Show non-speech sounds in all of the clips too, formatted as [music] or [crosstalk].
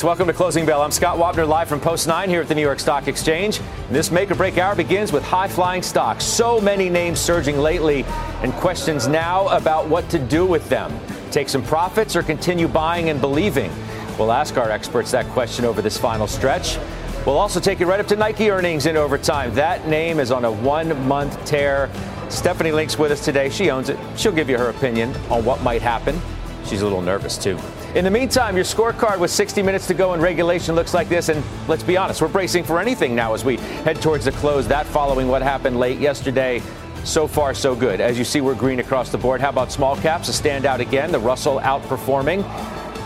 Welcome to Closing Bell. I'm Scott Wapner, live from Post 9 here at the New York Stock Exchange. This make or break hour begins with high flying stocks. So many names surging lately, and questions now about what to do with them. Take some profits or continue buying and believing? We'll ask our experts that question over this final stretch. We'll also take you right up to Nike earnings in overtime. That name is on a one month tear. Stephanie Link's with us today. She owns it. She'll give you her opinion on what might happen. She's a little nervous, too. In the meantime, your scorecard with 60 minutes to go in regulation looks like this. And let's be honest, we're bracing for anything now as we head towards the close. That following what happened late yesterday. So far, so good. As you see, we're green across the board. How about small caps? A standout again. The Russell outperforming.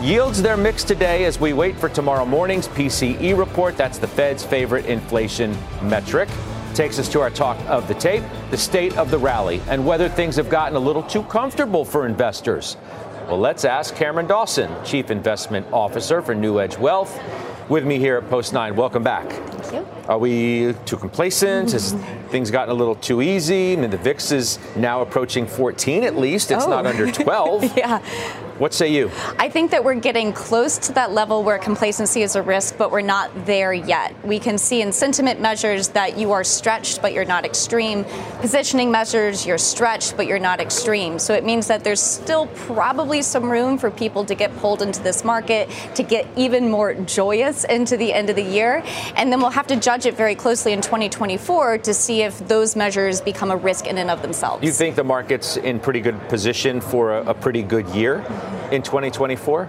Yields their mix today as we wait for tomorrow morning's PCE report. That's the Fed's favorite inflation metric. Takes us to our talk of the tape, the state of the rally, and whether things have gotten a little too comfortable for investors. Well, let's ask Cameron Dawson, Chief Investment Officer for NewEdge Wealth, with me here at Post 9. Welcome back. Are we too complacent? Has [laughs] things gotten a little too easy? I mean, the VIX is now approaching 14 at least. It's Oh. not under 12. [laughs] Yeah. What say you? I think that we're getting close to that level where complacency is a risk, but we're not there yet. We can see in sentiment measures that you are stretched, but you're not extreme. Positioning measures, you're stretched, but you're not extreme. So it means that there's still probably some room for people to get pulled into this market, to get even more joyous into the end of the year. And then we'll have to judge it very closely in 2024 to see if those measures become a risk in and of themselves. You think the market's in pretty good position for a, a pretty good year in 2024?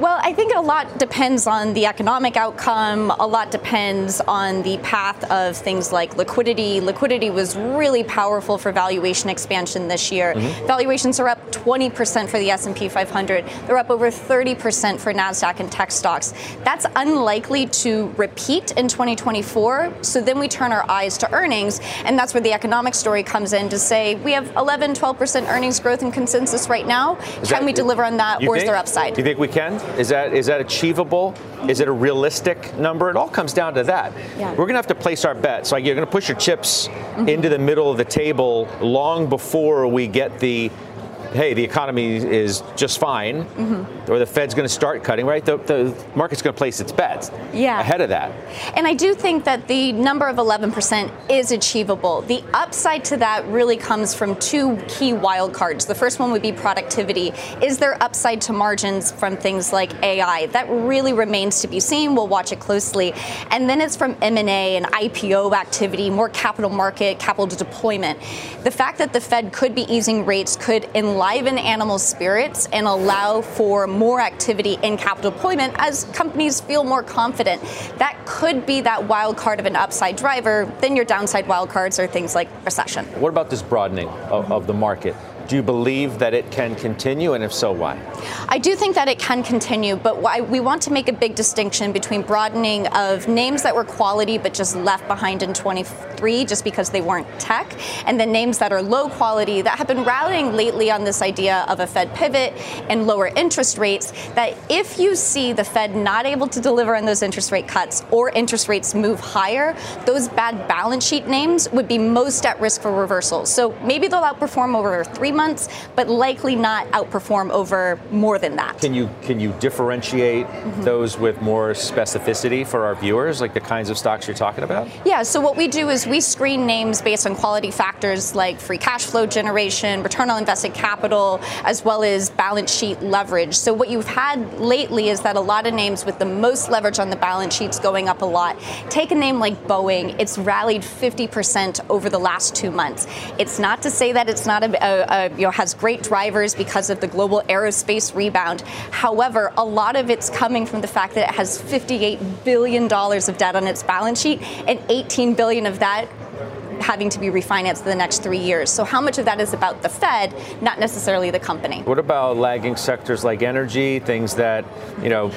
Well, I think a lot depends on the economic outcome. A lot depends on the path of things like liquidity. Liquidity was really powerful for valuation expansion this year. Mm-hmm. Valuations are up 20% for the S&P 500. They're up over 30% for Nasdaq and tech stocks. That's unlikely to repeat in 2024. So then we turn our eyes to earnings, and that's where the economic story comes in to say we have 11, 12% earnings growth in consensus right now. Is Can that- we deliver on that, or is there upside? Do you think we can? Is that is that achievable? Is it a realistic number? It all comes down to that. Yeah. We're going to have to place our bets. Like you're going to push your chips Mm-hmm. into the middle of the table long before we get the hey, the economy is just fine, Mm-hmm. or the Fed's going to start cutting, right? The, the market's going to place its bets Yeah. ahead of that. And I do think that the number of 11% is achievable. The upside to that really comes from two key wildcards. The first one would be productivity. Is there upside to margins from things like AI? That really remains to be seen. We'll watch it closely. And then it's from M&A and IPO activity, more capital market, capital deployment. The fact that the Fed could be easing rates could enliven animal spirits and allow for more activity in capital deployment as companies feel more confident. That could be that wild card of an upside driver. Then your downside wild cards are things like recession. What about this broadening of, of the market? Do you believe that it can continue, and if so, why? I do think that it can continue, but why we want to make a big distinction between broadening of names that were quality but just left behind in 23 just because they weren't tech, and the names that are low quality that have been rallying lately on this idea of a Fed pivot and lower interest rates. That if you see the Fed not able to deliver on those interest rate cuts or interest rates move higher, those bad balance sheet names would be most at risk for reversals. So maybe they'll outperform over three months, but likely not outperform over more than that. Can you can you differentiate mm-hmm. those with more specificity for our viewers, like the kinds of stocks you're talking about? Yeah, so what we do is we screen names based on quality factors like free cash flow generation, return on invested capital, as well as balance sheet leverage. So what you've had lately is that a lot of names with the most leverage on the balance sheets going up a lot. Take a name like Boeing, it's rallied 50% over the last two months. It's not to say that it's not a, a, a you know has great drivers because of the global aerospace rebound. However, a lot of it's coming from the fact that it has 58 billion dollars of debt on its balance sheet and 18 billion of that having to be refinanced in the next three years. So how much of that is about the Fed, not necessarily the company? What about lagging sectors like energy, things that, you know,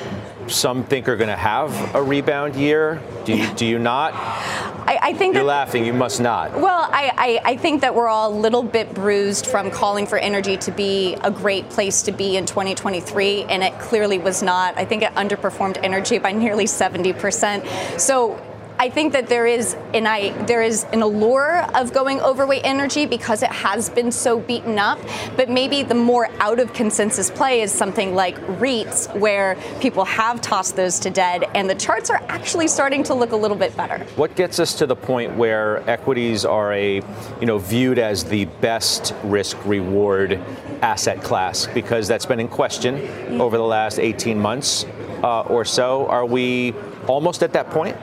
some think are going to have a rebound year. Do you, do you not? I, I think you're that, laughing. You must not. Well, I, I, I, think that we're all a little bit bruised from calling for energy to be a great place to be in 2023, and it clearly was not. I think it underperformed energy by nearly 70%. So I think that there is an I there is an allure of going overweight energy because it has been so beaten up. But maybe the more out of consensus play is something like REITs, where people have tossed those to dead, and the charts are actually starting to look a little bit better. What gets us to the point where equities are a you know viewed as the best risk reward asset class because that's been in question over the last 18 months uh, or so. Are we almost at that point?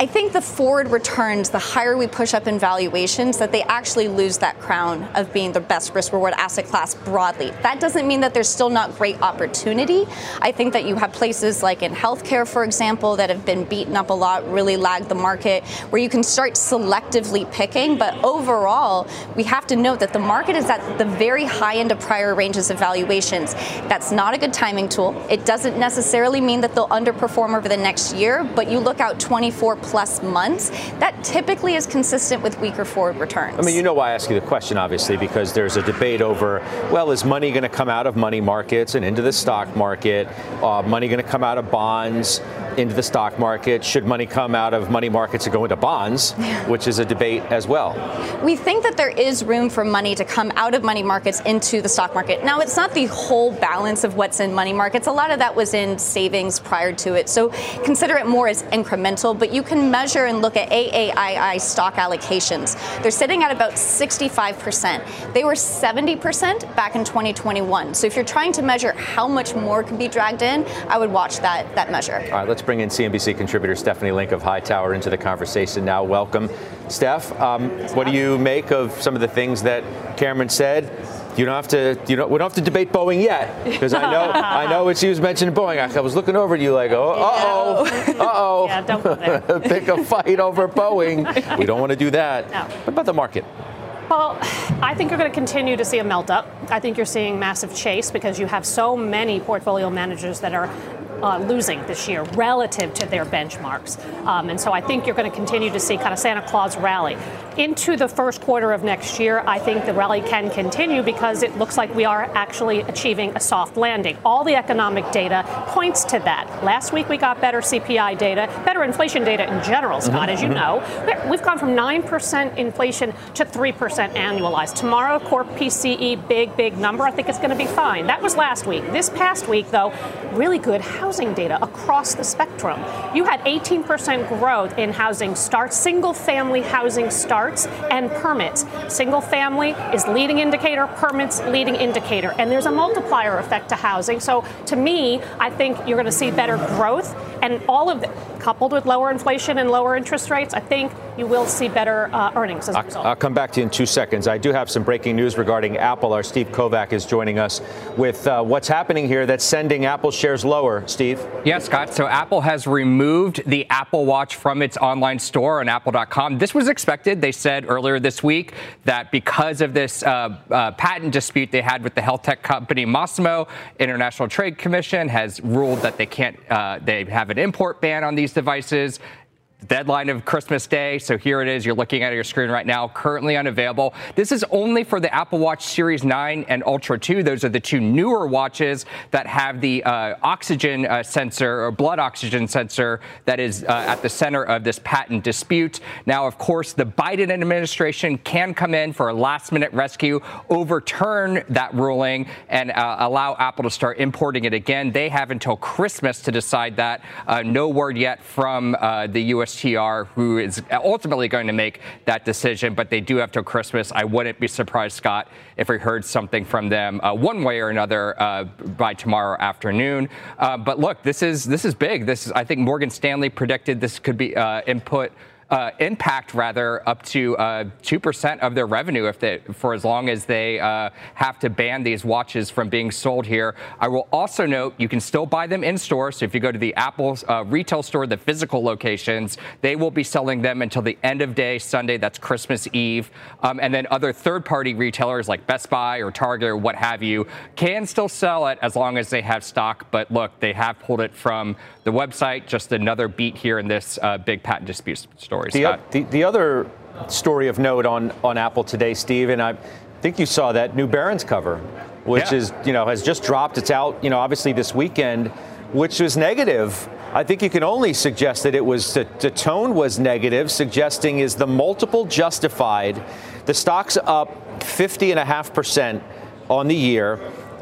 I think the forward returns, the higher we push up in valuations, that they actually lose that crown of being the best risk reward asset class broadly. That doesn't mean that there's still not great opportunity. I think that you have places like in healthcare, for example, that have been beaten up a lot, really lagged the market, where you can start selectively picking. But overall, we have to note that the market is at the very high end of prior ranges of valuations. That's not a good timing tool. It doesn't necessarily mean that they'll underperform over the next year, but you look out 24 plus months, that typically is consistent with weaker forward returns. I mean, you know why I ask you the question, obviously, because there's a debate over, well, is money going to come out of money markets and into the stock market? Uh, money going to come out of bonds into the stock market? Should money come out of money markets and go into bonds, which is a debate as well? We think that there is room for money to come out of money markets into the stock market. Now, it's not the whole balance of what's in money markets. A lot of that was in savings prior to it. So consider it more as incremental, but you can measure and look at AAII stock allocations. They're sitting at about 65%. They were 70% back in 2021. So if you're trying to measure how much more can be dragged in, I would watch that, that measure. All right, let's bring in CNBC contributor Stephanie Link of Hightower into the conversation now. Welcome. Steph, um, what do you make of some of the things that Cameron said? You don't have to. You don't. We don't have to debate Boeing yet because I know. I know what she was mentioning Boeing. I, I was looking over at you like, oh, uh oh, uh oh. yeah, don't go there. [laughs] Pick a fight over Boeing. We don't want to do that. No. What about the market? Well, I think you're going to continue to see a melt up. I think you're seeing massive chase because you have so many portfolio managers that are uh, losing this year relative to their benchmarks. Um, and so I think you're going to continue to see kind of Santa Claus rally. Into the first quarter of next year, I think the rally can continue because it looks like we are actually achieving a soft landing. All the economic data points to that. Last week we got better CPI data, better inflation data in general, Scott, mm-hmm. as you know. We've gone from 9% inflation to 3% annualized. Tomorrow, core PCE, big, big number. I think it's going to be fine. That was last week. This past week, though, really good housing data across the spectrum. You had 18% growth in housing starts, single family housing starts starts and permits. Single family is leading indicator, permits leading indicator. And there's a multiplier effect to housing. So to me, I think you're going to see better growth and all of it coupled with lower inflation and lower interest rates, I think you will see better uh, earnings as a result. I'll come back to you in two seconds. I do have some breaking news regarding Apple. Our Steve Kovach is joining us with uh, what's happening here that's sending Apple shares lower. Steve? Yes, Scott. So Apple has removed the Apple Watch from its online store on apple.com. This was expected. They said earlier this week that because of this uh, uh patent dispute they had with the health tech company Masimo, International Trade Commission has ruled that they can't, uh, they have an import ban on these devices deadline of Christmas Day. So here it is. You're looking at your screen right now, currently unavailable. This is only for the Apple Watch Series 9 and Ultra 2. Those are the two newer watches that have the uh, oxygen uh, sensor or blood oxygen sensor that is uh, at the center of this patent dispute. Now, of course, the Biden administration can come in for a last minute rescue, overturn that ruling, and uh, allow Apple to start importing it again. They have until Christmas to decide that. Uh, no word yet from uh, the U.S. USTR, who is ultimately going to make that decision, but they do have till Christmas. I wouldn't be surprised, Scott, if we heard something from them uh, one way or another uh, by tomorrow afternoon. Uh, but look, this is this is big. This is, I think Morgan Stanley predicted this could be uh, input uh, impact rather up to uh, two percent of their revenue if they, for as long as they uh, have to ban these watches from being sold here. I will also note you can still buy them in store. So if you go to the Apple uh, retail store, the physical locations, they will be selling them until the end of day Sunday. That's Christmas Eve, um, and then other third-party retailers like Best Buy or Target or what have you can still sell it as long as they have stock. But look, they have pulled it from the website. Just another beat here in this uh, big patent dispute story. The, the, the, other story of note on, on Apple today, Steve, and I think you saw that new Barron's cover, which yeah. is, you know, has just dropped. It's out, you know, obviously this weekend, which was negative. I think you can only suggest that it was the, the tone was negative, suggesting is the multiple justified. The stock's up 50 and a half percent on the year.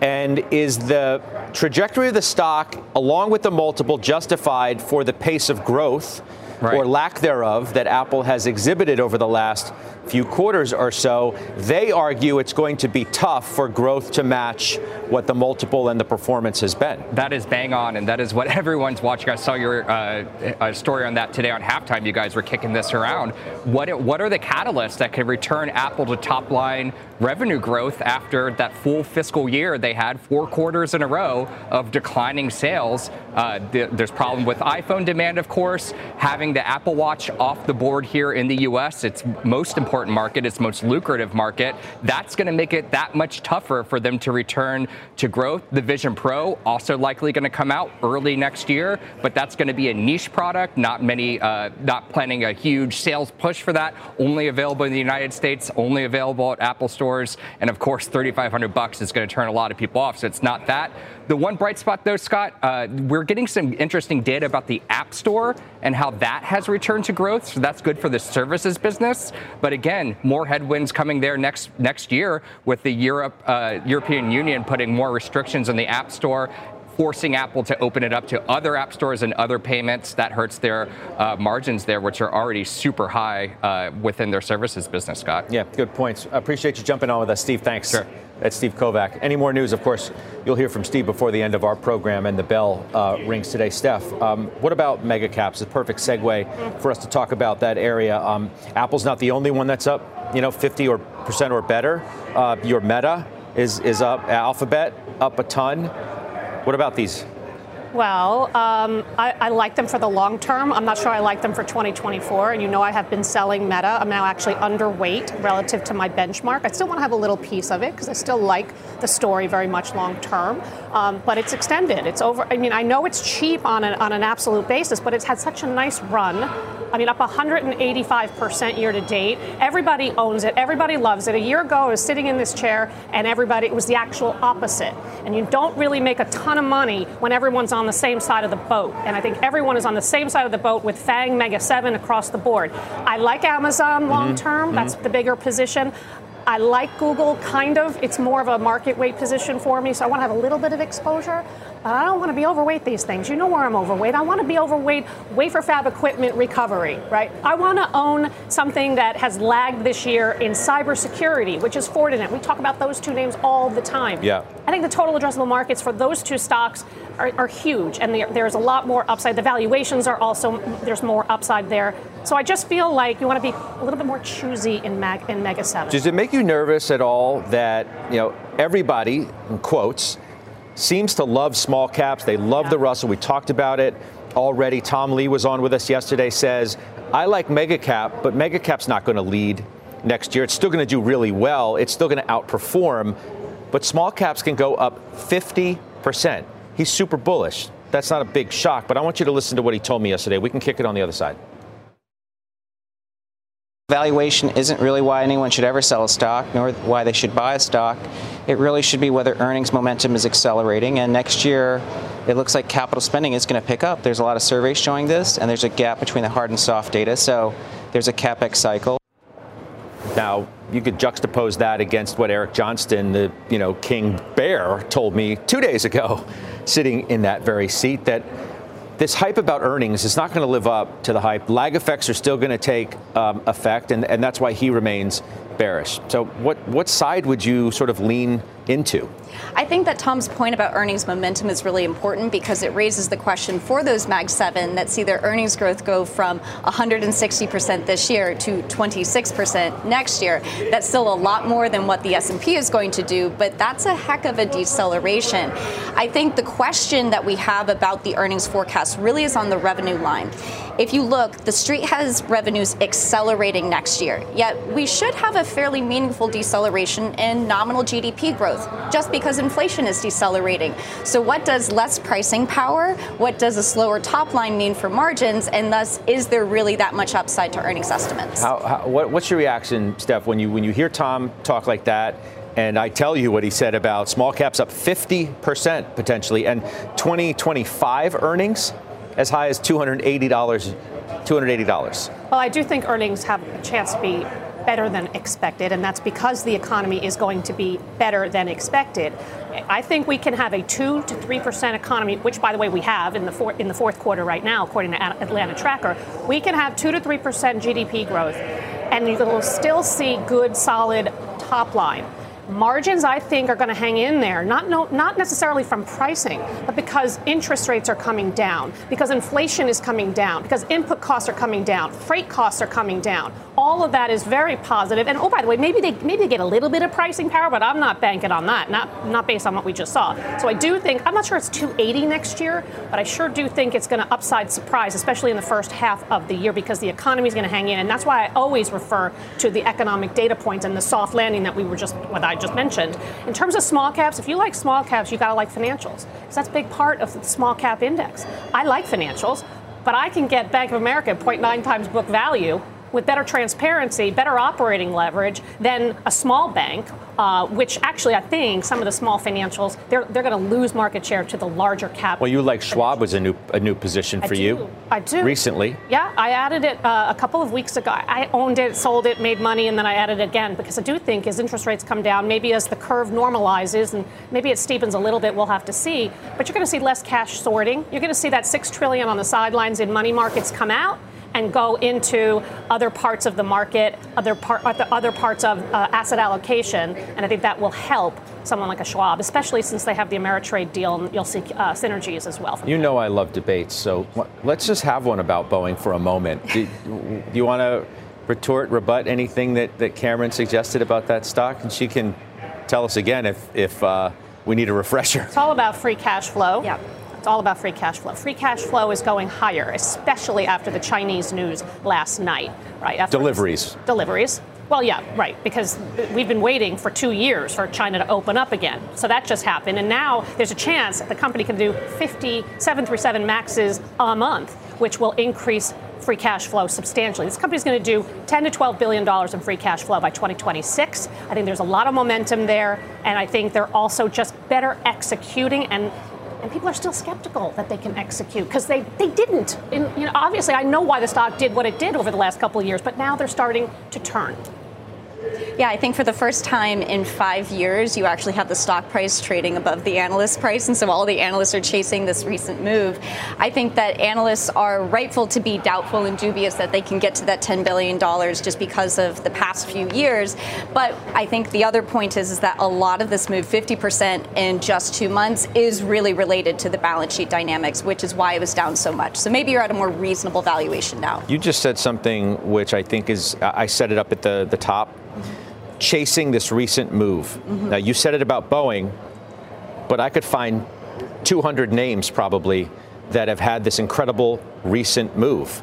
And is the trajectory of the stock, along with the multiple, justified for the pace of growth right. or lack thereof that Apple has exhibited over the last few quarters or so, they argue it's going to be tough for growth to match what the multiple and the performance has been. That is bang on, and that is what [laughs] everyone's watching. I saw your uh, story on that today on halftime. You guys were kicking this around. What what are the catalysts that could return Apple to top line revenue growth after that full fiscal year they had four quarters in a row of declining sales? Uh, the, there's problem with iPhone demand, of course. Having the Apple Watch off the board here in the U.S., its most important market, its most lucrative market. That's going to make it that much tougher for them to return to growth. The Vision Pro also likely going to come out early next year, but that's going to be a niche product. Not many, uh, not planning a huge sales push for that. Only available in the United States. Only available at Apple stores, and of course, 3,500 bucks is going to turn a lot of people off. So it's not that. The one bright spot, though, Scott, uh, we're getting some interesting data about the App Store and how that has returned to growth. So that's good for the services business. But again, more headwinds coming there next next year with the Europe uh, European Union putting more restrictions on the App Store forcing Apple to open it up to other app stores and other payments. That hurts their uh, margins there, which are already super high uh, within their services business, Scott. Yeah, good points. Appreciate you jumping on with us, Steve. Thanks. Sure. That's Steve Kovach. Any more news, of course, you'll hear from Steve before the end of our program, and the bell uh, rings today. Steph, um, what about mega caps? A perfect segue for us to talk about that area. Um, Apple's not the only one that's up, you know, 50 or percent or better. Uh, your Meta is is up. Alphabet up a ton. What about these? Well, um, I, I, like them for the long term. I'm not sure I like them for 2024. And you know, I have been selling Meta. I'm now actually underweight relative to my benchmark. I still want to have a little piece of it because I still like the story very much long term. Um, but it's extended. It's over. I mean, I know it's cheap on an, on an absolute basis, but it's had such a nice run. I mean, up 185% year to date. Everybody owns it. Everybody loves it. A year ago, I was sitting in this chair, and everybody, it was the actual opposite. And you don't really make a ton of money when everyone's on the same side of the boat. And I think everyone is on the same side of the boat with FANG Mega 7 across the board. I like Amazon long mm-hmm. term. Mm-hmm. That's the bigger position. I like Google, kind of. It's more of a market weight position for me, so I want to have a little bit of exposure. But I don't want to be overweight these things. You know where I'm overweight. I want to be overweight wafer fab equipment recovery, right? I want to own something that has lagged this year in cybersecurity, which is Fortinet. We talk about those two names all the time. Yeah. I think the total addressable markets for those two stocks are, are huge, and there's a lot more upside. The valuations are also, there's more upside there. So I just feel like you want to be a little bit more choosy in, mag, in Mega 7. Does it make you nervous at all that, you know, everybody, in quotes, seems to love small caps. They love yeah. the Russell. We talked about it already. Tom Lee was on with us yesterday, says, I like mega cap, but mega cap's not going to lead next year. It's still going to do really well. It's still going to outperform, but small caps can go up 50%. He's super bullish. That's not a big shock, but I want you to listen to what he told me yesterday. We can kick it on the other side. Valuation isn't really why anyone should ever sell a stock, nor why they should buy a stock. It really should be whether earnings momentum is accelerating. And next year, it looks like capital spending is going to pick up. There's a lot of surveys showing this, and there's a gap between the hard and soft data. So there's a capex cycle. Now, you could juxtapose that against what Eric Johnston, the you know king bear, told me two days ago, sitting in that very seat, that this hype about earnings is not going to live up to the hype. Lag effects are still going to take um, effect, and, and that's why he remains bearish. So, what what side would you sort of lean into? I think that Tom's point about earnings momentum is really important because it raises the question for those Mag 7 that see their earnings growth go from 160% this year to 26% next year. That's still a lot more than what the S&P is going to do, but that's a heck of a deceleration. I think the question that we have about the earnings forecast really is on the revenue line. If you look, the street has revenues accelerating next year, yet we should have a fairly meaningful deceleration in nominal GDP growth just because inflation is decelerating. So, what does less pricing power? What does a slower top line mean for margins? And thus, is there really that much upside to earnings estimates? How, how, what, what's your reaction, Steph, when you when you hear Tom talk like that? And I tell you what he said about small caps up 50% potentially, and 2025 earnings as high as $280. $280. Well, I do think earnings have a chance to be better than expected, and that's because the economy is going to be better than expected. I think we can have a two to three percent economy, which, by the way, we have in the four, in the fourth quarter right now, according to Atlanta Tracker. We can have two to three percent GDP growth, and you will still see good, solid top line. Margins, I think, are going to hang in there, not, no, not necessarily from pricing, but because interest rates are coming down, because inflation is coming down, because input costs are coming down, freight costs are coming down. All of that is very positive. And oh, by the way, maybe they maybe they get a little bit of pricing power, but I'm not banking on that, not not based on what we just saw. So I do think I'm not sure it's 280 next year, but I sure do think it's going to upside surprise, especially in the first half of the year, because the economy is going to hang in, and that's why I always refer to the economic data points and the soft landing that we were just what I just mentioned. In terms of small caps, if you like small caps, you got to like financials because that's a big part of the small cap index. I like financials, but I can get Bank of America 0.9 times book value with better transparency, better operating leverage than a small bank, uh, which actually I think some of the small financials they're they're going to lose market share to the larger cap. Well, you like Schwab was a new a new position for I you. I do recently. Yeah, I added it uh, a couple of weeks ago. I owned it, sold it, made money, and then I added it again because I do think as interest rates come down, maybe as the curve normalizes and maybe it steepens a little bit, we'll have to see. But you're going to see less cash sorting. You're going to see that six trillion on the sidelines in money markets come out and go into other parts of the market, other, part, other parts of uh, asset allocation. And I think that will help someone like a Schwab, especially since they have the Ameritrade deal and you'll see uh, synergies as well. You know I love debates, so let's just have one about Boeing for a moment. do, do you want to retort, rebut anything that, that Cameron suggested about that stock? And she can tell us again if, if uh, we need a refresher. It's all about free cash flow. Yeah. It's all about free cash flow. Free cash flow is going higher, especially after the Chinese news last night, right? After deliveries. Deliveries. Well, yeah, right, because we've been waiting for two years for China to open up again. So that just happened. And now there's a chance the company can do 50 737 maxes a month, which will increase free cash flow substantially. This company is going to do 10 to 12 billion dollars in free cash flow by 2026. I think there's a lot of momentum there, and I think they're also just better executing and and people are still skeptical that they can execute because they, they didn't. And, you know, obviously, I know why the stock did what it did over the last couple of years, but now they're starting to turn. Yeah, I think for the first time in five years, you actually have the stock price trading above the analyst price. And so all the analysts are chasing this recent move. I think that analysts are rightful to be doubtful and dubious that they can get to that $10 billion just because of the past few years. But I think the other point is, is that a lot of this move, 50% in just two months, is really related to the balance sheet dynamics, which is why it was down so much. So maybe you're at a more reasonable valuation now. You just said something which I think is, I set it up at the, the top chasing this recent move. Mm-hmm. Now, you said it about Boeing, but I could find 200 names probably that have had this incredible recent move.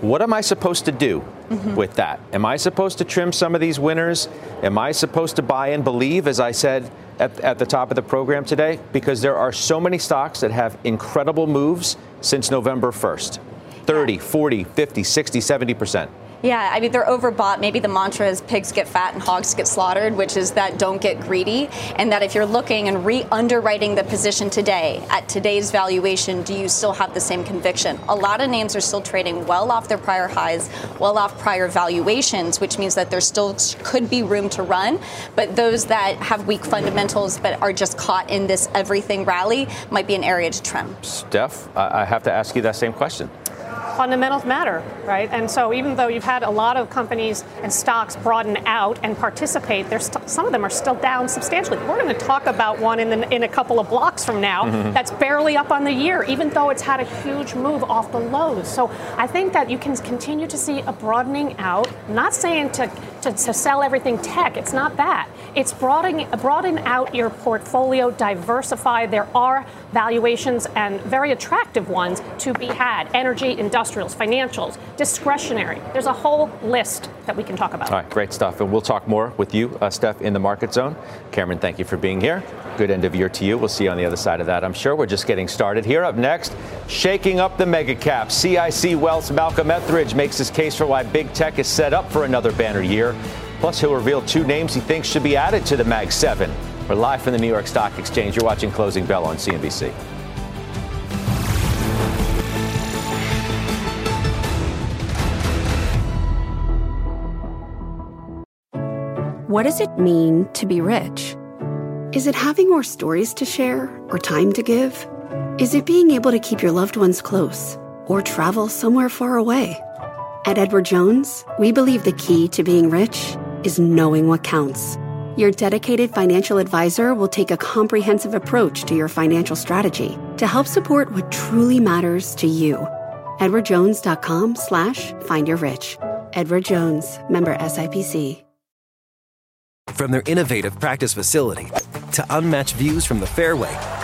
What am I supposed to do mm-hmm. with that? Am I supposed to trim some of these winners? Am I supposed to buy and believe, as I said at, at the top of the program today? Because there are so many stocks that have incredible moves since November 1st 30, 40, 50, 60, 70%. Yeah, I mean, they're overbought. Maybe the mantra is pigs get fat and hogs get slaughtered, which is that don't get greedy. And that if you're looking and re underwriting the position today at today's valuation, do you still have the same conviction? A lot of names are still trading well off their prior highs, well off prior valuations, which means that there still could be room to run. But those that have weak fundamentals but are just caught in this everything rally might be an area to trim. Steph, I have to ask you that same question. Fundamentals matter, right? And so even though you've had a lot of companies and stocks broaden out and participate, there's st- some of them are still down substantially. We're going to talk about one in, the, in a couple of blocks from now mm-hmm. that's barely up on the year, even though it's had a huge move off the lows. So I think that you can continue to see a broadening out. Not saying to, to, to sell everything tech, it's not that. It's broadening, broaden out your portfolio, diversify. There are valuations and very attractive ones to be had energy, industrials, financials, discretionary. There's a whole list that we can talk about. All right, great stuff. And we'll talk more with you, uh, Steph, in the market zone. Cameron, thank you for being here. Good end of year to you. We'll see you on the other side of that, I'm sure. We're just getting started here. Up next, shaking up the mega caps. CIC Wealth's Malcolm Etheridge makes his case for why big tech is set up for another banner year. Plus, he'll reveal two names he thinks should be added to the Mag 7. We're live from the New York Stock Exchange. You're watching Closing Bell on CNBC. What does it mean to be rich? Is it having more stories to share or time to give? Is it being able to keep your loved ones close or travel somewhere far away? At Edward Jones, we believe the key to being rich is knowing what counts. Your dedicated financial advisor will take a comprehensive approach to your financial strategy to help support what truly matters to you. EdwardJones.com slash find your rich. Edward Jones, member SIPC. From their innovative practice facility to unmatched views from the fairway,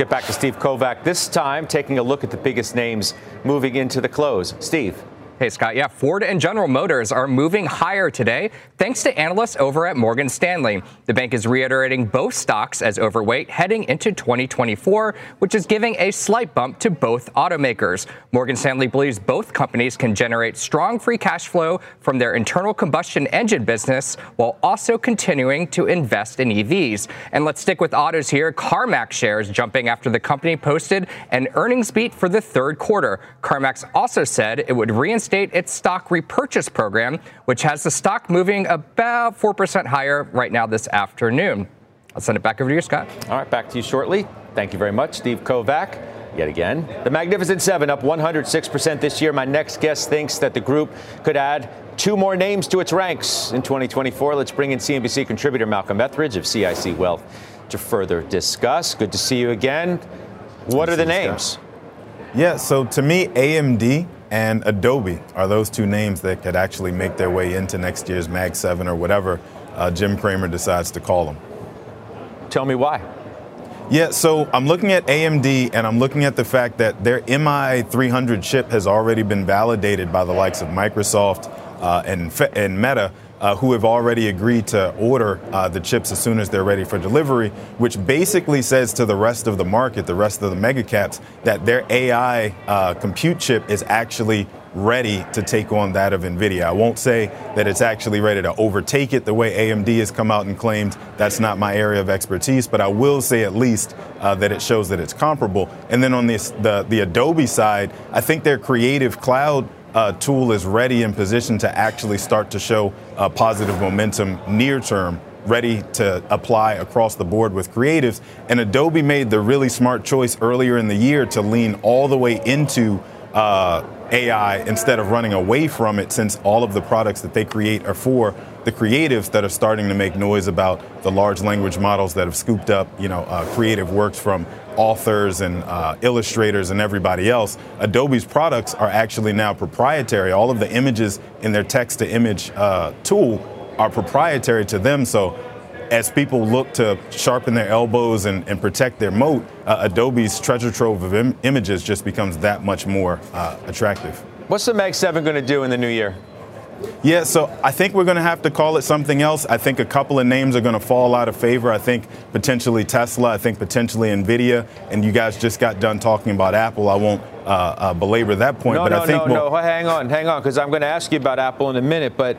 Get back to Steve Kovach, this time taking a look at the biggest names moving into the close. Steve. Hey, Scott. Yeah, Ford and General Motors are moving higher today thanks to analysts over at Morgan Stanley. The bank is reiterating both stocks as overweight heading into 2024, which is giving a slight bump to both automakers. Morgan Stanley believes both companies can generate strong free cash flow from their internal combustion engine business while also continuing to invest in EVs. And let's stick with autos here. CarMax shares jumping after the company posted an earnings beat for the third quarter. CarMax also said it would reinstate reinstate its stock repurchase program, which has the stock moving about 4% higher right now this afternoon. I'll send it back over to you, Scott. All right, back to you shortly. Thank you very much, Steve Kovach. Yet again, the Magnificent Seven up 106% this year. My next guest thinks that the group could add two more names to its ranks in 2024. Let's bring in CNBC contributor Malcolm Etheridge of CIC Wealth to further discuss. Good to see you again. What are the names? Yeah, so to me, AMD and Adobe are those two names that could actually make their way into next year's Mag 7 or whatever uh, Jim Cramer decides to call them. Tell me why. Yeah, so I'm looking at AMD and I'm looking at the fact that their MI300 chip has already been validated by the likes of Microsoft uh, and, and Meta uh, who have already agreed to order uh, the chips as soon as they're ready for delivery, which basically says to the rest of the market, the rest of the mega caps, that their AI uh, compute chip is actually ready to take on that of NVIDIA. I won't say that it's actually ready to overtake it the way AMD has come out and claimed. That's not my area of expertise, but I will say at least uh, that it shows that it's comparable. And then on this, the, the Adobe side, I think their creative cloud uh, tool is ready and positioned to actually start to show uh, positive momentum near term ready to apply across the board with creatives. And Adobe made the really smart choice earlier in the year to lean all the way into uh, AI instead of running away from it, since all of the products that they create are for the creatives that are starting to make noise about the large language models that have scooped up, you know, uh, creative works from authors and uh, illustrators and everybody else. Adobe's products are actually now proprietary. All of the images in their text-to-image uh, tool are proprietary to them. So as people look to sharpen their elbows and, and protect their moat, uh, Adobe's treasure trove of Im- images just becomes that much more uh, attractive. What's the Mag 7 going to do in the new year? Yeah, so I think we're going to have to call it something else. I think a couple of names are going to fall out of favor. I think potentially Tesla, I think potentially Nvidia, and you guys just got done talking about Apple. I won't uh, uh, belabor that point, no, but no, I think no, no. Hang on, hang on, because I'm going to ask you about Apple in a minute. But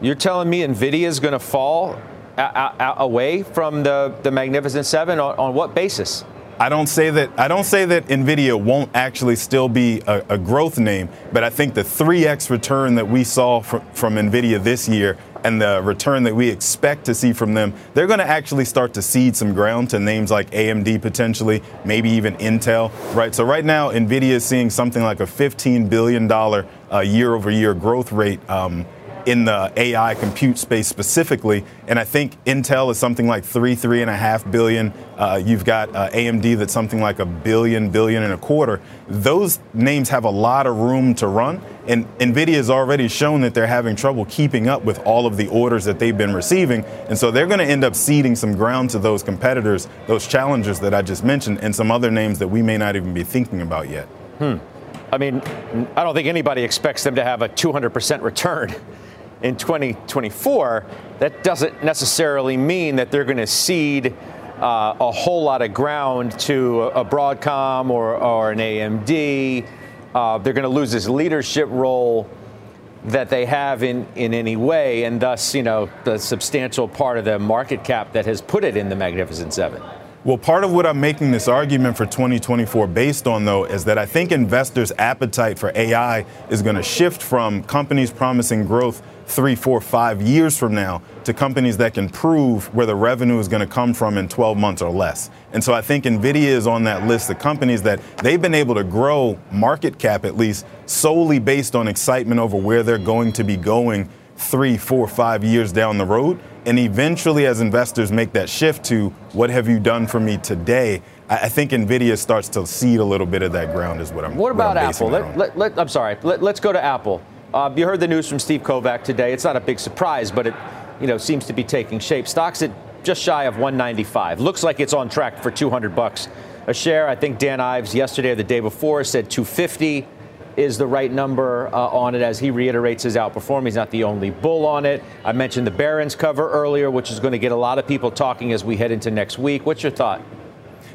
you're telling me Nvidia is going to fall a- a- away from the the Magnificent Seven on, on what basis? I don't say that I don't say that Nvidia won't actually still be a, a growth name, but I think the 3x return that we saw from, from Nvidia this year and the return that we expect to see from them, they're going to actually start to cede some ground to names like AMD potentially, maybe even Intel, right? So right now, Nvidia is seeing something like a 15 billion dollar uh, year-over-year growth rate. Um, in the AI compute space specifically. And I think Intel is something like three, three and a half billion. Uh, you've got uh, AMD that's something like a billion, billion and a quarter. Those names have a lot of room to run. And NVIDIA has already shown that they're having trouble keeping up with all of the orders that they've been receiving. And so they're going to end up ceding some ground to those competitors, those challengers that I just mentioned, and some other names that we may not even be thinking about yet. Hmm. I mean, I don't think anybody expects them to have a 200% return in 2024, that doesn't necessarily mean that they're going to cede uh, a whole lot of ground to a, Broadcom or, or an AMD. Uh, they're going to lose this leadership role that they have in, in any way, and thus, you know, the substantial part of the market cap that has put it in the Magnificent Seven. Well, part of what I'm making this argument for 2024 based on, though, is that I think investors' appetite for AI is going to shift from companies promising growth three, four, five years from now to companies that can prove where the revenue is going to come from in 12 months or less. And so I think NVIDIA is on that list of companies that they've been able to grow market cap at least solely based on excitement over where they're going to be going three, four, five years down the road. And eventually, as investors make that shift to what have you done for me today, I think Nvidia starts to cede a little bit of that ground. Is what I'm. What about what I'm Apple? Let, let, let, I'm sorry. Let, us go to Apple. Uh, you heard the news from Steve Kovach today. It's not a big surprise, but it, you know, seems to be taking shape. Stocks at just shy of 195. Looks like it's on track for 200 bucks a share. I think Dan Ives yesterday or the day before said 250 is the right number uh, on it as he reiterates his outperform. He's not the only bull on it. I mentioned the Barron's cover earlier, which is going to get a lot of people talking as we head into next week. What's your thought?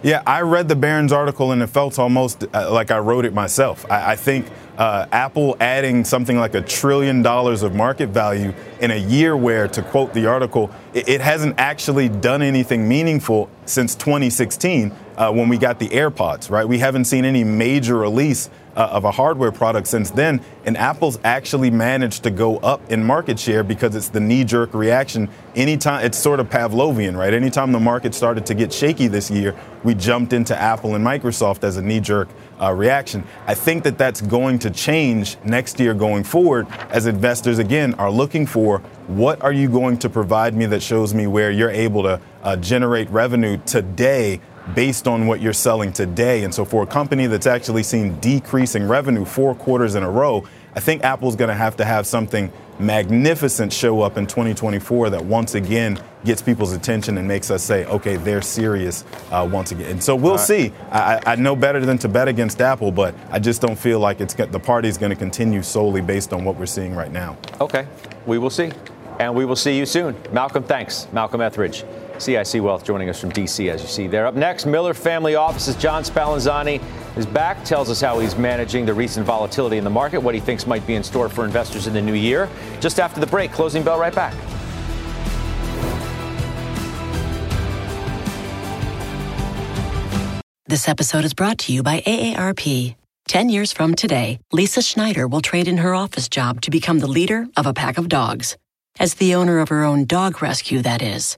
Yeah, I read the Barron's article and it felt almost uh, like I wrote it myself. I, I think uh, Apple adding something like a trillion dollars of market value in a year where, to quote the article, it, it hasn't actually done anything meaningful since 2016 uh, when we got the AirPods, right? We haven't seen any major release uh, of a hardware product since then. And Apple's actually managed to go up in market share because it's the knee jerk reaction. Anytime, it's sort of Pavlovian, right? Anytime the market started to get shaky this year, we jumped into Apple and Microsoft as a knee jerk uh, reaction. I think that that's going to change next year going forward as investors, again, are looking for what are you going to provide me that shows me where you're able to uh, generate revenue today based on what you're selling today. And so for a company that's actually seen decreasing revenue four quarters in a row, I think Apple's going to have to have something magnificent show up in 2024 that once again gets people's attention and makes us say, okay, they're serious uh, once again. And so we'll right. see. I, I, know better than to bet against Apple, but I just don't feel like it's the party is going to continue solely based on what we're seeing right now. Okay, we will see. And we will see you soon. Malcolm, thanks. Malcolm Etheridge. CIC Wealth joining us from DC, as you see there. Up next, Miller Family Office's John Spallanzani is back, tells us how he's managing the recent volatility in the market, what he thinks might be in store for investors in the new year. Just after the break, closing bell right back. This episode is brought to you by AARP. 10 years from today, Lisa Schneider will trade in her office job to become the leader of a pack of dogs. As the owner of her own dog rescue, that is.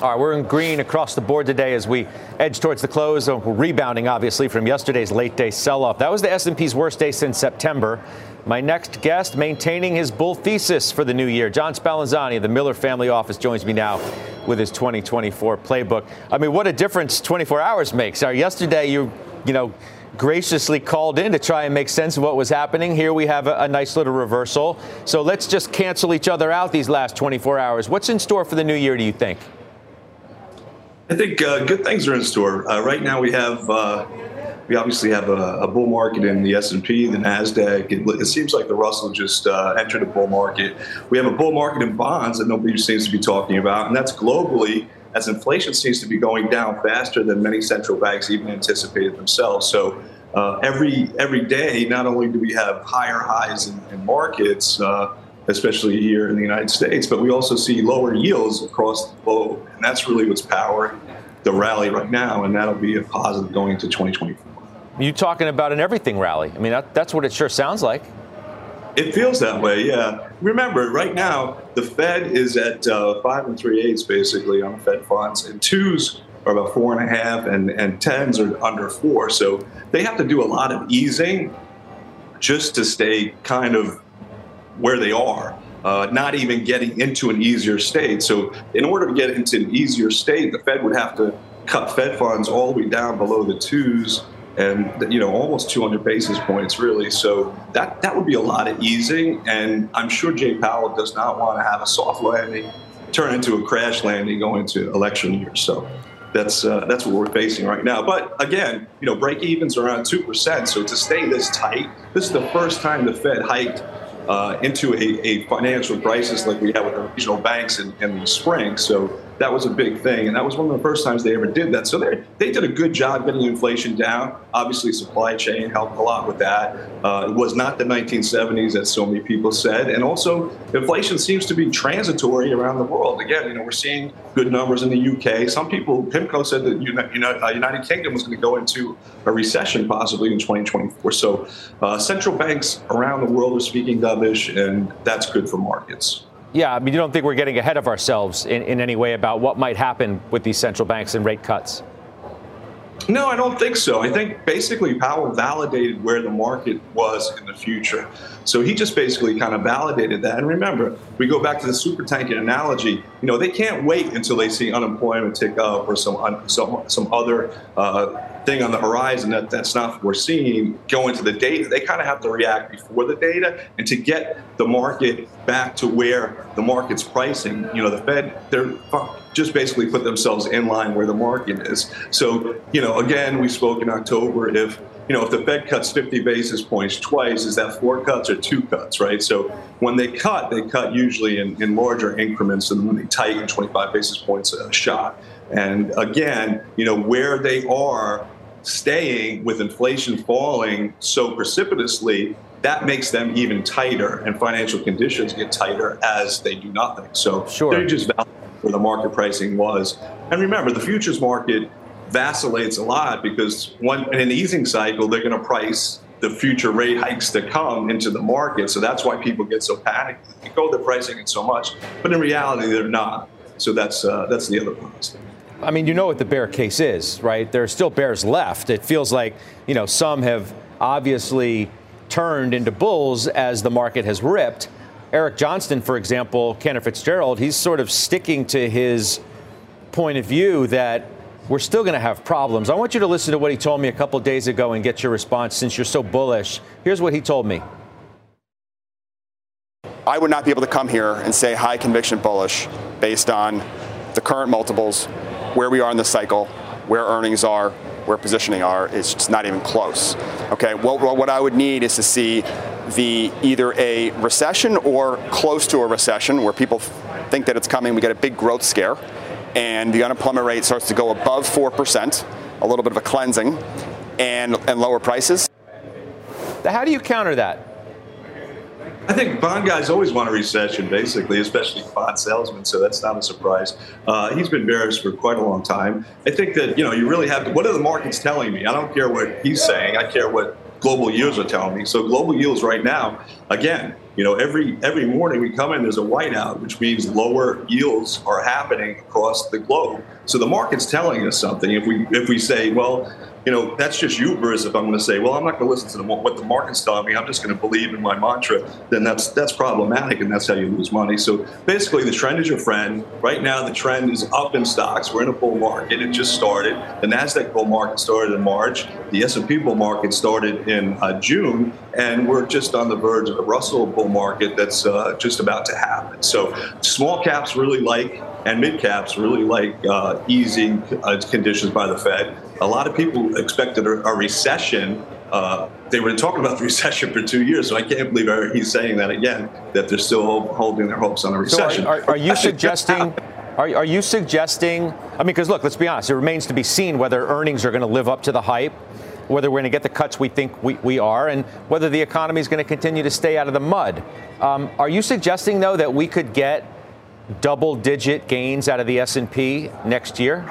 All right, we're in green across the board today as we edge towards the close. We're rebounding, obviously, from yesterday's late day sell-off. That was the S&P's worst day since September. My next guest, maintaining his bull thesis for the new year, John Spallanzani of the Miller Family Office, joins me now with his 2024 playbook. I mean, what a difference 24 hours makes. Our yesterday, you, you know, graciously called in to try and make sense of what was happening. Here we have a, a, nice little reversal. So let's just cancel each other out these last 24 hours. What's in store for the new year, do you think? I think uh, good things are in store. Uh, right now, we have uh, we obviously have a, a, bull market in the S and P, the Nasdaq. It, it, seems like the Russell just uh, entered a bull market. We have a bull market in bonds that nobody seems to be talking about, and that's globally as inflation seems to be going down faster than many central banks even anticipated themselves. So. Uh, every every day, not only do we have higher highs in, in markets, uh, especially here in the United States. But we also see lower yields across the globe, and that's really what's powering the rally right now, and that'll be a positive going into 2024. You talking about an everything rally? I mean, that, that's what it sure sounds like. It feels that way, yeah. Remember, right now the Fed is at uh, five and three eighths basically on the Fed funds, and twos are about four and a half, and and tens are under four. So they have to do a lot of easing just to stay kind of where they are, uh, not even getting into an easier state. So, in order to get into an easier state, the Fed would have to cut Fed funds all the way down below the twos and you know almost 200 basis points really so that that would be a lot of easing and i'm sure jay powell does not want to have a soft landing turn into a crash landing going into election year so that's uh, that's what we're facing right now. But again, you know, break evens around two percent. So to stay this tight, this is the first time the Fed hiked uh, into a, a, financial crisis like we had with the regional banks in, in the spring. So that was a big thing. And that was one of the first times they ever did that. So they, did a good job getting inflation down. Obviously, supply chain helped a lot with that. Uh, it was not the 1970s, as so many people said. And also, inflation seems to be transitory around the world. Again, you know, we're seeing good numbers in the UK. Some people, PIMCO said that uh, United Kingdom was going to go into a recession possibly in 2024. So uh, central banks around the world are speaking dovish, and that's good for markets. Yeah, I mean, you don't think we're getting ahead of ourselves in, in any way about what might happen with these central banks and rate cuts? No, I don't think so. I think basically Powell validated where the market was in the future. So he just basically kind of validated that. And remember, we go back to the super tanker analogy. You know, they can't wait until they see unemployment tick up or some some some other uh, thing on the horizon that, that's not foreseen go into the data. They kind of have to react before the data and to get the market back to where the market's pricing. You know, the Fed, they're just basically put themselves in line where the market is. So, you know, again, we spoke in October if you know, if the Fed cuts 50 basis points twice, is that four cuts or two cuts, right? So when they cut, they cut usually in, in larger increments than when they tighten 25 basis points a shot. And again, you know, where they are staying with inflation falling so precipitously, that makes them even tighter, and financial conditions get tighter as they do nothing. So sure. they're just where the market pricing was. And remember, the futures market vacillates a lot because one in an easing cycle, they're going to price the future rate hikes to come into the market. So that's why people get so panicked. They go, they're pricing it so much, but in reality, they're not. So that's uh, that's the other positive. I mean, you know what the bear case is, right? There are still bears left. It feels like, you know, some have obviously turned into bulls as the market has ripped. Eric Johnston, for example, Cantor Fitzgerald, he's sort of sticking to his point of view that we're still going to have problems. I want you to listen to what he told me a couple days ago and get your response since you're so bullish. Here's what he told me. I would not be able to come here and say high conviction bullish based on the current multiples where we are in the cycle, where earnings are, where positioning are, it's just not even close. Okay, what, what I would need is to see the either a recession or close to a recession where people think that it's coming, we get a big growth scare, and the unemployment rate starts to go above 4%, a little bit of a cleansing, and, and lower prices. How do you counter that? I think bond guys always want a recession, basically, especially bond salesmen. So that's not a surprise. Uh, he's been bearish for quite a long time. I think that you know you really have to. What are the markets telling me? I don't care what he's saying. I care what global yields are telling me. So global yields right now, again, You know, every every morning we come in, there's a whiteout, which means lower yields are happening across the globe. So the market's telling us something. If we if we say, well, you know, that's just hubris. If I'm going to say, well, I'm not going to listen to the, what the market's telling me, I'm just going to believe in my mantra, then that's that's problematic, and that's how you lose money. So basically, the trend is your friend. Right now, the trend is up in stocks. We're in a bull market. It just started. The Nasdaq bull market started in March. The S&P bull market started in uh, June, and we're just on the verge of a Russell bull market that's uh, just about to happen. So small caps really like and mid caps really like uh, easing uh, conditions by the Fed. A lot of people expected a, a recession. Uh, they were talking about the [laughs] recession for two years, so I can't believe he's saying that again. That they're still holding their hopes on a recession. So are, are, are you suggesting? Are, are you suggesting? I mean, because look, let's be honest. It remains to be seen whether earnings are going to live up to the hype whether we're going to get the cuts we think we, we are, and whether the economy is going to continue to stay out of the mud. Um, are you suggesting, though, that we could get double-digit gains out of the S&P next year?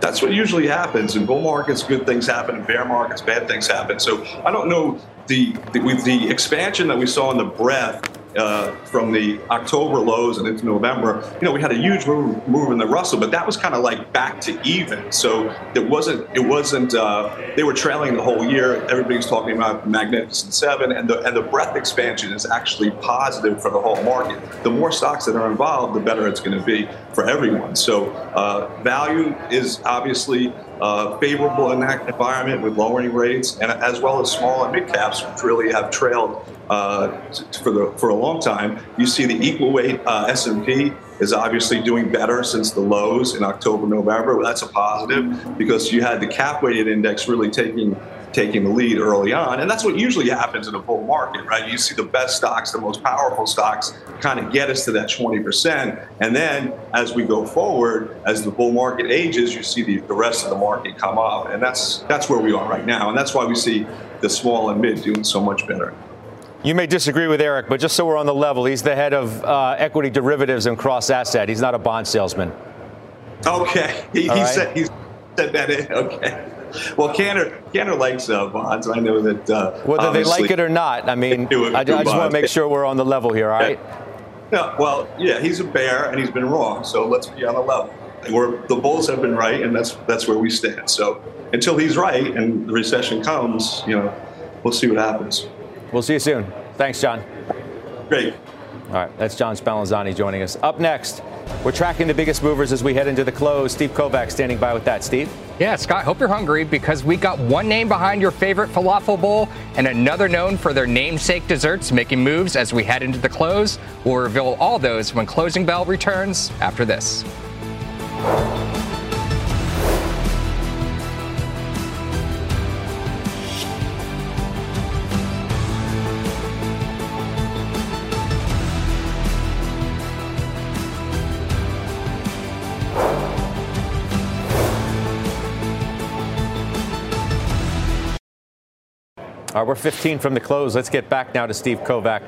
That's what usually happens in bull markets. Good things happen in bear markets. Bad things happen. So I don't know the, the with the expansion that we saw in the breadth uh, from the October lows and into November, you know, we had a huge move, move in the Russell, but that was kind of like back to even. So it wasn't, it wasn't, uh, they were trailing the whole year. Everybody's talking about Magnificent Seven, and the, and the breadth expansion is actually positive for the whole market. The more stocks that are involved, the better it's going to be for everyone. So uh, value is obviously uh, favorable in that environment with lowering rates, and as well as small and mid caps, which really have trailed uh, for the for a long time. You see the equal weight uh, S&P is obviously doing better since the lows in October, November. That's a positive because you had the cap weighted index really taking taking the lead early on. And that's what usually happens in a bull market, right? You see the best stocks, the most powerful stocks kind of get us to that 20%. And then as we go forward, as the bull market ages, you see the, the rest of the market come up. And that's that's where we are right now. And that's why we see the small and mid doing so much better. You may disagree with Eric, but just so we're on the level, he's the head of uh, equity derivatives and cross asset. He's not a bond salesman. Okay, he, he right? said he said that. In. Okay. Well, Cantor Cantor likes uh, bonds. I know that. Uh, Whether they like it or not, I mean, [laughs] I, I, just want to make sure we're on the level here. All right. Yeah. well, yeah, he's a bear and he's been wrong. So let's be on the level. We're, the bulls have been right, and that's that's where we stand. So until he's right and the recession comes, you know, we'll see what happens. We'll see you soon. Thanks, John. Great. All right, that's John Spallanzani joining us. Up next, we're tracking the biggest movers as we head into the close. Steve Kovach standing by with that. Steve? Yeah, Scott, hope you're hungry because we got one name behind your favorite falafel bowl and another known for their namesake desserts making moves as we head into the close. We'll reveal all those when Closing Bell returns after this. All right, we're 15 from the close. Let's get back now to Steve Kovach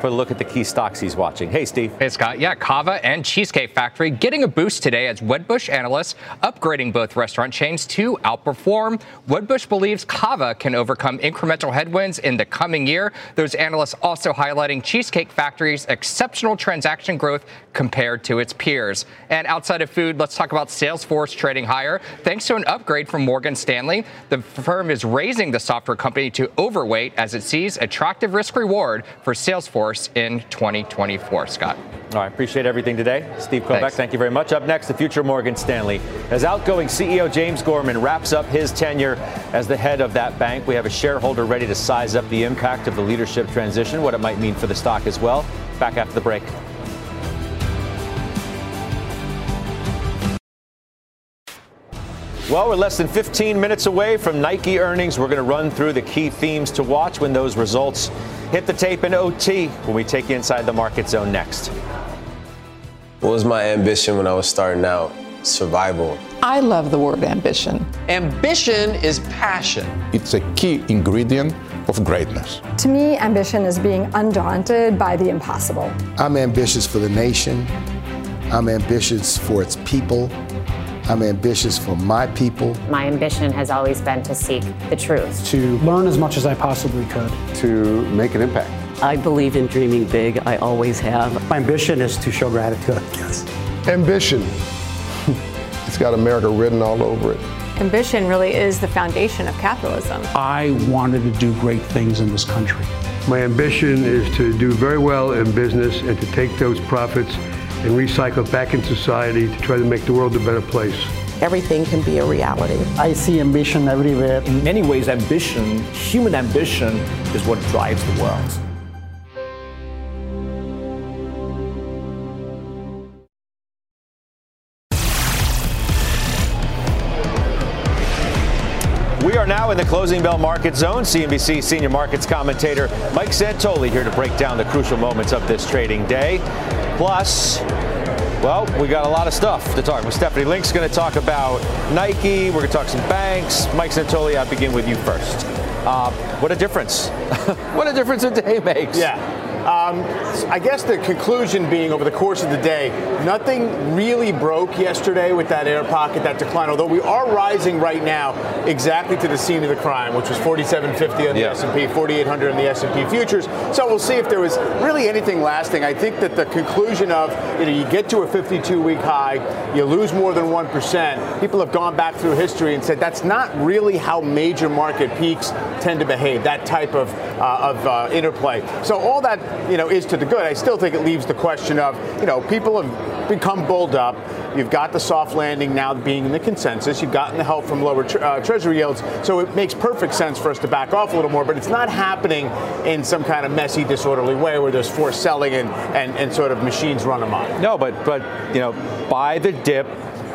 for a look at the key stocks he's watching. Hey, Steve. Hey, Scott. Yeah, Cava and Cheesecake Factory getting a boost today as Wedbush analysts upgrading both restaurant chains to outperform. Wedbush believes Cava can overcome incremental headwinds in the coming year. Those analysts also highlighting Cheesecake Factory's exceptional transaction growth compared to its peers. And outside of food, let's talk about Salesforce trading higher. Thanks to an upgrade from Morgan Stanley, the firm is raising the software company to overweight as it sees attractive risk reward for Salesforce course in 2024. Scott. All right, appreciate everything today. Steve Kovach, Thanks. thank you very much. Up next, the future Morgan Stanley. As outgoing CEO James Gorman wraps up his tenure as the head of that bank, we have a shareholder ready to size up the impact of the leadership transition, what it might mean for the stock as well. Back after the break. Well, we're less than 15 minutes away from Nike earnings. We're going to run through the key themes to watch when those results hit the tape in OT when we take you inside the market zone next. What was my ambition when I was starting out? Survival. I love the word ambition. Ambition is passion. It's a key ingredient of greatness. To me, ambition is being undaunted by the impossible. I'm ambitious for the nation. I'm ambitious for its people. I'm ambitious for my people. My ambition has always been to seek the truth. To learn as much as I possibly could. To make an impact. I believe in dreaming big. I always have. My ambition is to show gratitude, [laughs] Yes. Ambition. [laughs] it's got America written all over it. Ambition really is the foundation of capitalism. I wanted to do great things in this country. My ambition is to do very well in business and to take those profits and recycle back in society to try to make the world a better place. Everything can be a reality. I see ambition everywhere. In many ways, ambition, human ambition, is what drives the world. We are now in the closing bell market zone. CNBC senior markets commentator Mike Santoli here to break down the crucial moments of this trading day. Plus, well, we got a lot of stuff to talk. With Stephanie Link's going to talk about Nike. We're going to talk some banks. Mike Santoli, I'll begin with you first. Uh, what a difference! [laughs] what a difference a day makes. Yeah. Um, I guess the conclusion being over the course of the day, nothing really broke yesterday with that air pocket, that decline. Although we are rising right now exactly to the scene of the crime, which was 4750 on the Yeah. S&P, 4800 on the S&P futures. So we'll see if there was really anything lasting. I think that the conclusion of you know you get to a 52-week high, you lose more than one percent. People have gone back through history and said that's not really how major market peaks tend to behave. That type of uh, of uh, interplay. So all that you know is to the good. I still think it leaves the question of you know people have become bulled up. You've got the soft landing now being in the consensus. You've gotten the help from lower tre- uh, treasury yields. So it makes perfect sense for us to back off a little more. But it's not happening in some kind of messy, disorderly way where there's forced selling and, and, and sort of machines run amok. No, but but you know, buy the dip.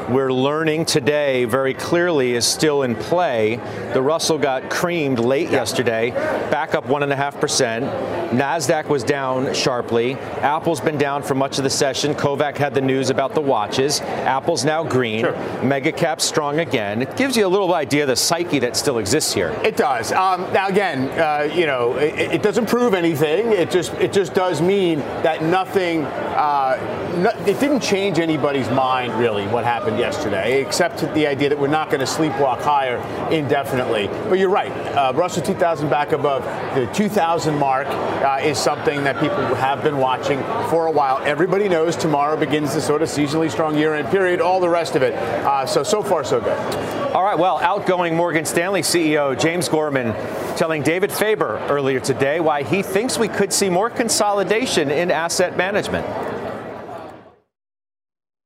We're learning today very clearly is still in play. The Russell got creamed late yesterday, back up one and a half percent. Nasdaq was down sharply. Apple's been down for much of the session. Kovach had the news about the watches. Apple's now green. Mega cap strong again. It gives you a little idea of the psyche that still exists here. It does. Um, now again, uh, you know, it, it doesn't prove anything. It just it just does mean that nothing. Uh, it didn't change anybody's mind really what happened yesterday, except the idea that we're not going to sleepwalk higher indefinitely. But you're right. Uh, Russell 2000 back above the 2000 mark uh, is something that people have been watching for a while. Everybody knows tomorrow begins the sort of seasonally strong year-end period. All the rest of it. Uh, so so far so good. All right, well, outgoing Morgan Stanley CEO James Gorman telling David Faber earlier today why he thinks we could see more consolidation in asset management.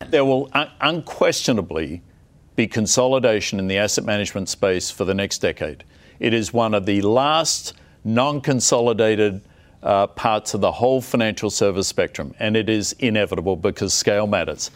There will un- unquestionably be consolidation in the asset management space for the next decade. It is one of the last non consolidated uh, parts of the whole financial service spectrum, and it is inevitable because scale matters.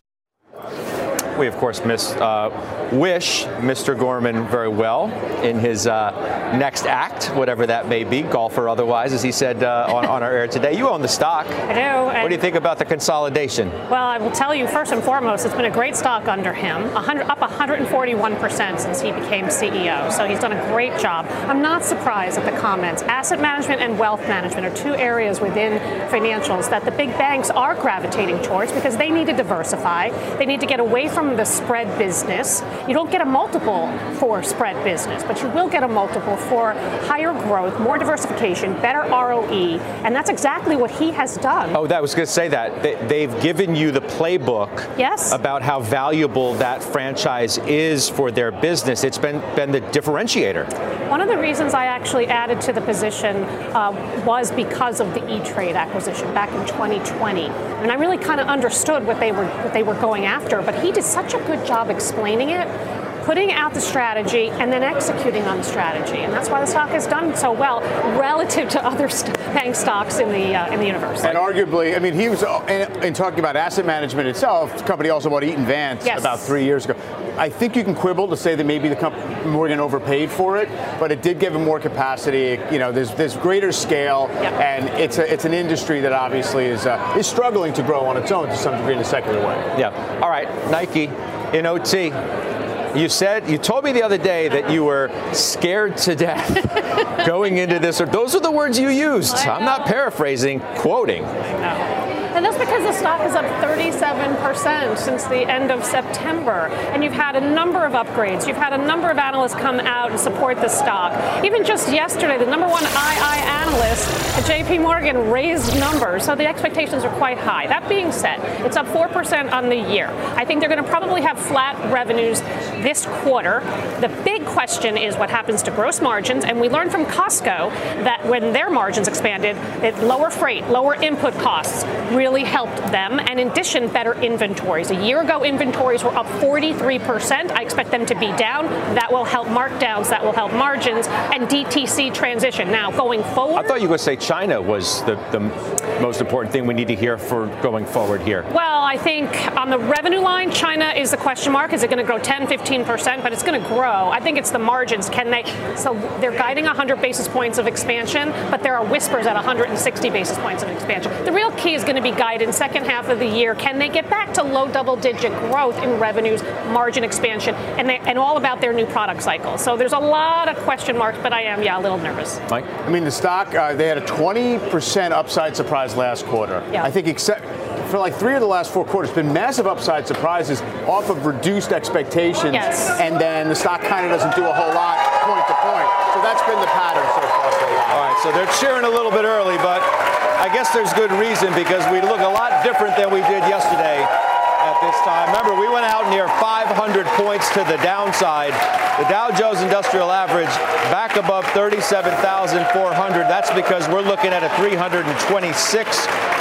We, of course, miss, uh, wish Mr. Gorman very well in his uh, next act, whatever that may be, golf or otherwise, as he said uh, on, on our air today. You own the stock. I do. What do you think about the consolidation? Well, I will tell you first and foremost, it's been a great stock under him, 100, up 141% since he became CEO. So he's done a great job. I'm not surprised at the comments. Asset management and wealth management are two areas within financials that the big banks are gravitating towards because they need to diversify. They need to get away from the spread business. You don't get a multiple for spread business, but you will get a multiple for higher growth, more diversification, better ROE, and that's exactly what he has done. Oh, that was going to say that. They, they've given you the playbook Yes. about how valuable that franchise is for their business. It's been, been the differentiator. One of the reasons I actually added to the position uh, was because of the E-Trade acquisition back in 2020, and I really kind of understood what they were what they were going after. But he did such a good job explaining it, putting out the strategy, and then executing on the strategy, and that's why the stock has done so well relative to other st- bank stocks in the uh, in the universe. And arguably, I mean, he was uh, in, in talking about asset management itself. The company also bought Eaton Vance Yes. about three years ago. I think you can quibble to say that maybe the company Morgan overpaid for it, but it did give him more capacity. You know, there's there's greater scale, and it's a, it's an industry that obviously is uh, is struggling to grow on its own to some degree in a secular way. Yeah. All right, Nike in OT. You said you told me the other day that you were scared to death [laughs] going into this. Or those are the words you used. I'm not paraphrasing, quoting. Because the stock is up 37% since the end of September. And you've had a number of upgrades. You've had a number of analysts come out and support the stock. Even just yesterday, the number one II analyst at JP Morgan raised numbers. So the expectations are quite high. That being said, it's up 4% on the year. I think they're going to probably have flat revenues this quarter. The big question is what happens to gross margins. And we learned from Costco that when their margins expanded, that lower freight, lower input costs really helped them. And in addition, better inventories. A year ago, inventories were up 43%. I expect them to be down. That will help markdowns, that will help margins, and DTC transition. Now, going forward. I thought you were going to say China was the, the most important thing we need to hear for going forward here. Well, I think on the revenue line, China is the question mark. Is it going to grow 10, 15%? But it's going to grow. I think it's the margins. Can they? So they're guiding 100 basis points of expansion, but there are whispers at 160 basis points of expansion. The real key is going to be guidance second half of the year. Can they get back to low double digit growth in revenues, margin expansion, and, they, and all about their new product cycle? So there's a lot of question marks, but I am, yeah, a little nervous. Mike? I mean, the stock, uh, they had a 20% upside surprise last quarter. Yeah. I think except for like three of the last four quarters, been massive upside surprises off of reduced expectations. Yes. And then the stock kind of doesn't do a whole lot point to point. So that's been the pattern so far. All right, so they're cheering a little bit early, but I guess there's good reason because we look a lot different than we did yesterday at this time. Remember, we went out near 500 points to the downside. The Dow Jones Industrial Average back above 37,400. That's because we're looking at a 326,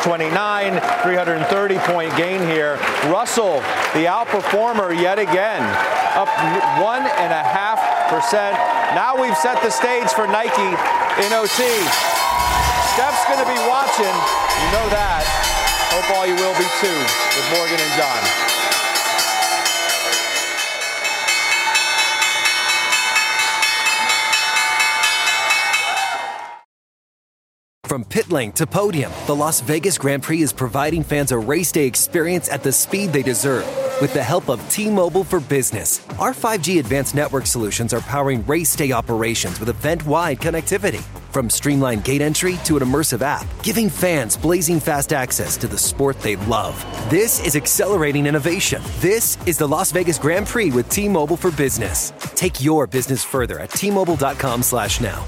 29, 330 point gain here. Russell, the outperformer yet again, up one and a half percent. Now we've set the stage for Nike in OT. Steph's going to be watching. You know that. Hope all you will be too with Morgan and John. From pit lane to podium, the Las Vegas Grand Prix is providing fans a race day experience at the speed they deserve. With the help of T Mobile for Business, our 5G advanced network solutions are powering race day operations with event wide connectivity. From streamlined gate entry to an immersive app, giving fans blazing fast access to the sport they love. This is accelerating innovation. This is the Las Vegas Grand Prix with T Mobile for Business. Take your business further at T-Mobile.com slash now.